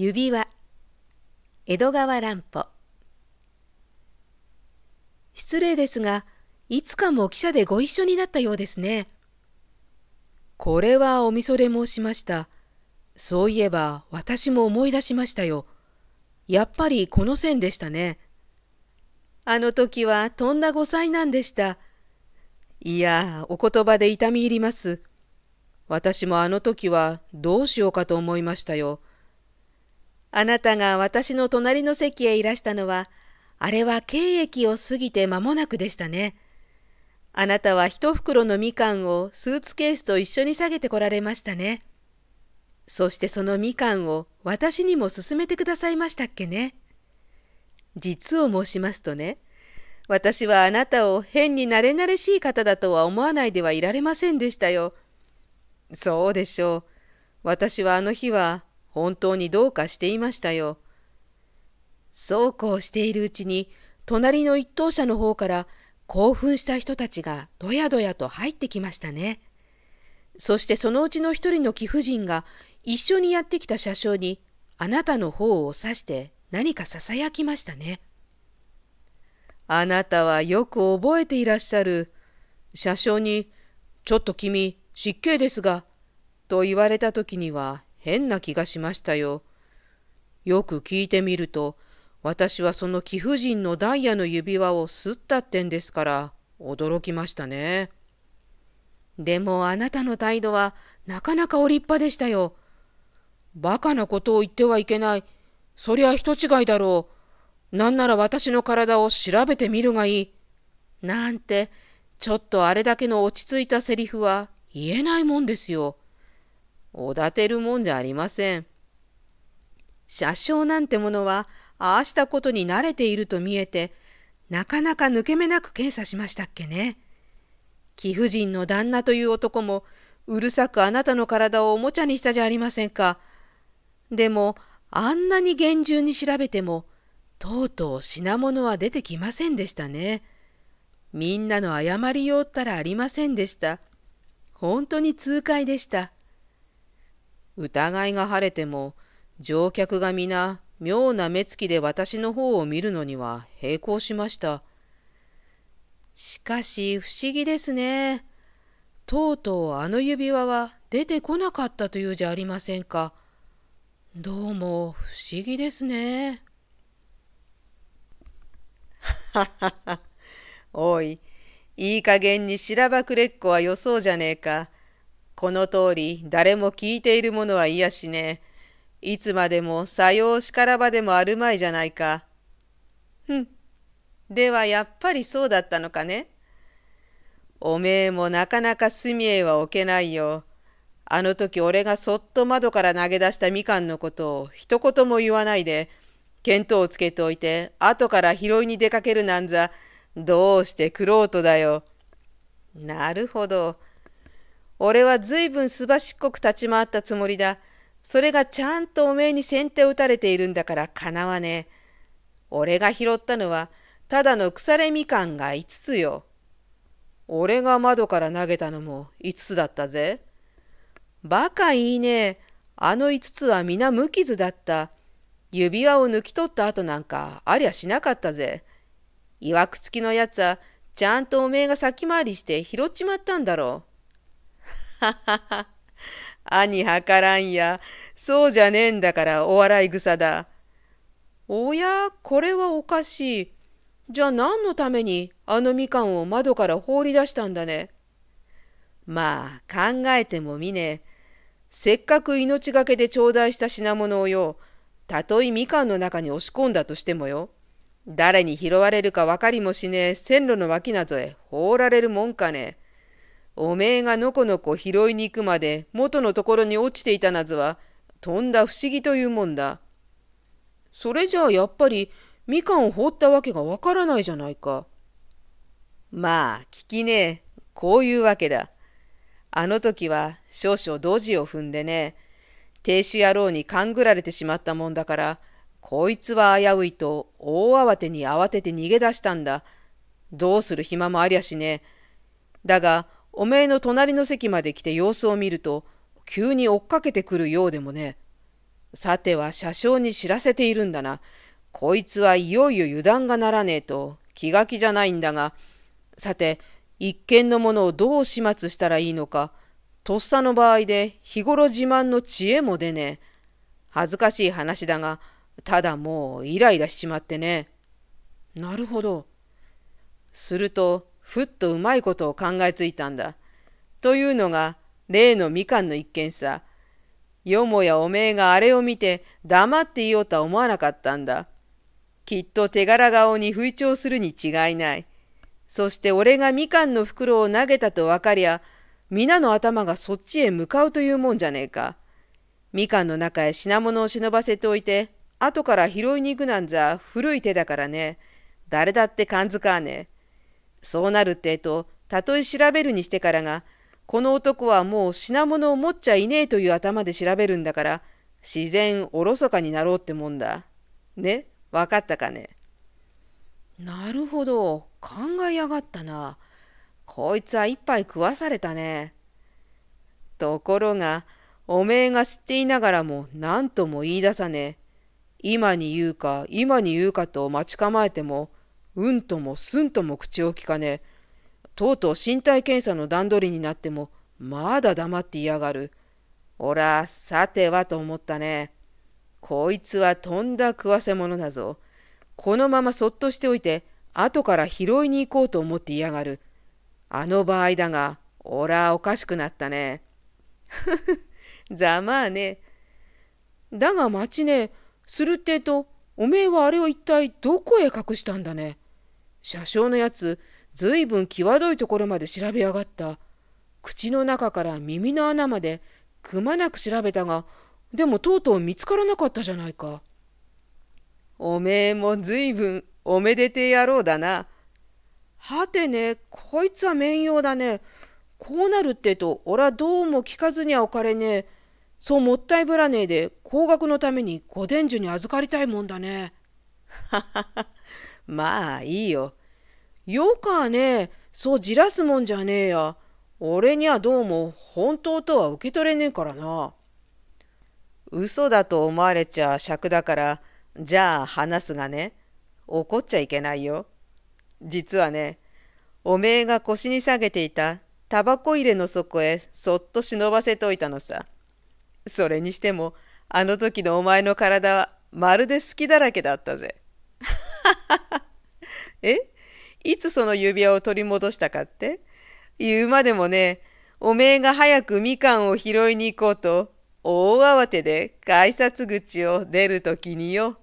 指輪。江戸川乱歩。失礼ですがいつかも記者でご一緒になったようですね。これはおみそれ申しました。そういえば私も思い出しましたよ。やっぱりこの線でしたね。あの時はとんだご災難でした。いやお言葉で痛み入ります。私もあの時はどうしようかと思いましたよ。あなたが私の隣の席へいらしたのは、あれは経駅を過ぎて間もなくでしたね。あなたは一袋のみかんをスーツケースと一緒に下げてこられましたね。そしてそのみかんを私にも勧めてくださいましたっけね。実を申しますとね、私はあなたを変に慣れ慣れしい方だとは思わないではいられませんでしたよ。そうでしょう。私はあの日は本当にどうかしていましたよ。そうこうしているうちに、隣の一等車の方から興奮した人たちがどやどやと入ってきましたね。そしてそのうちの一人の貴婦人が一緒にやってきた車掌にあなたの方を指して何かささやきましたね。あなたはよく覚えていらっしゃる。車掌に、ちょっと君、失敬ですが、と言われた時には変な気がしましたよ。よく聞いてみると、私はその貴婦人のダイヤの指輪をすったってんですから驚きましたね。でもあなたの態度はなかなかお立派でしたよ。バカなことを言ってはいけない。そりゃ人違いだろう。なんなら私の体を調べてみるがいい。なんて、ちょっとあれだけの落ち着いたセリフは言えないもんですよ。おだてるもんじゃありません。車掌なんてものは、ああしたことに慣れていると見えて、なかなか抜け目なく検査しましたっけね。貴婦人の旦那という男も、うるさくあなたの体をおもちゃにしたじゃありませんか。でも、あんなに厳重に調べても、とうとう品物は出てきませんでしたね。みんなの謝りようったらありませんでした。本当に痛快でした。疑いが晴れても、乗客が皆、妙な目つきで私の方を見るのには並行しました。しかし不思議ですね。とうとうあの指輪は出てこなかったというじゃありませんか。どうも不思議ですね。ははは。おい、いい加減にしらばくれっこはよそうじゃねえか。この通り誰も聞いているものはいやしね。いつまでもさようしからばでもあるまいじゃないか。ふん。ではやっぱりそうだったのかね。おめえもなかなか隅へは置けないよ。あの時俺がそっと窓から投げ出したみかんのことを一言も言わないで、見当をつけておいて、後から拾いに出かけるなんざ、どうしてくろうとだよ。なるほど。俺はずいぶんすばしっこく立ち回ったつもりだ。それがちゃんとおめえに先手を打たれているんだからかなわねえ。俺が拾ったのはただの腐れみかんが5つよ。俺が窓から投げたのも5つだったぜ。バカいいね。あの5つは皆無傷だった。指輪を抜き取った後なんかありゃしなかったぜ。いわくつきのやつはちゃんとおめえが先回りして拾っちまったんだろう。ははは。兄はからんや。そうじゃねえんだからお笑い草だ。おや、これはおかしい。じゃあ何のためにあのみかんを窓から放り出したんだね。まあ考えてもみねえせっかく命がけで頂戴した品物をよ、たとえみかんの中に押し込んだとしてもよ。誰に拾われるか分かりもしねえ線路の脇なぞへ放られるもんかね。おめえがのこのこ拾いに行くまで元のところに落ちていたなずはとんだ不思議というもんだ。それじゃあやっぱりみかんを放ったわけがわからないじゃないか。まあ聞きねえこういうわけだ。あの時は少々ドジを踏んでね亭主野郎に勘ぐられてしまったもんだからこいつは危ういと大慌てに慌てて逃げ出したんだ。どうする暇もありゃしねえだが、おめえの隣の席まで来て様子を見ると、急に追っかけてくるようでもね。さては車掌に知らせているんだな。こいつはいよいよ油断がならねえと気が気じゃないんだが、さて、一見のものをどう始末したらいいのか、とっさの場合で日頃自慢の知恵も出ねえ。恥ずかしい話だが、ただもうイライラしちまってね。なるほど。すると、ふっとうまいことを考えついたんだ。というのが、例のみかんの一件さ。よもやおめえがあれを見て黙っていようとは思わなかったんだ。きっと手柄顔に吹聴するに違いない。そして俺がみかんの袋を投げたと分かりゃ、皆の頭がそっちへ向かうというもんじゃねえか。みかんの中へ品物を忍ばせておいて、後から拾いに行くなんざ古い手だからね。誰だって感づかねえ。そうなるってえと、たとえ調べるにしてからが、この男はもう品物を持っちゃいねえという頭で調べるんだから、自然おろそかになろうってもんだ。ね？わかったかね？なるほど。考えやがったな。こいつは一杯食わされたね。ところが、おめえが知っていながらも何とも言い出さねえ。今に言うか、今に言うかと待ち構えても、うんともすんとも口をきかね。とうとう身体検査の段取りになっても、まだ黙っていやがる。おら、さてはと思ったね。こいつはとんだ食わせ者だぞ。このままそっとしておいて、後から拾いに行こうと思っていやがる。あの場合だが、おらおかしくなったねふふ。ざまあね。だが待ちね、するってと、おめえはあれを一体どこへ隠したんだね。車掌のやつ、ずいぶん際どいところまで調べやがった。口の中から耳の穴までくまなく調べたが、でもとうとう見つからなかったじゃないか。おめえもずいぶんおめでてえ野郎だな。はてね、こいつは面用だね。こうなるってと、俺はどうも聞かずにはおかれねえ。そうもったいぶらねえで、高額のためにご伝授に預かりたいもんだね。ははは、まあいいよ。よかねそうじらすもんじゃねえや。俺にはどうも本当とは受け取れねえからな。嘘だと思われちゃ尺だから、じゃあ話すがね、怒っちゃいけないよ。実はね、おめえが腰に下げていたタバコ入れの底へそっと忍ばせといたのさ。それにしても、あの時のお前の体はまるで好きだらけだったぜ。え？いつその指輪を取り戻したかって？言うまでもね、おめえが早くみかんを拾いに行こうと、大慌てで改札口を出るときによ。